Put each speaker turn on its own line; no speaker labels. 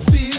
feel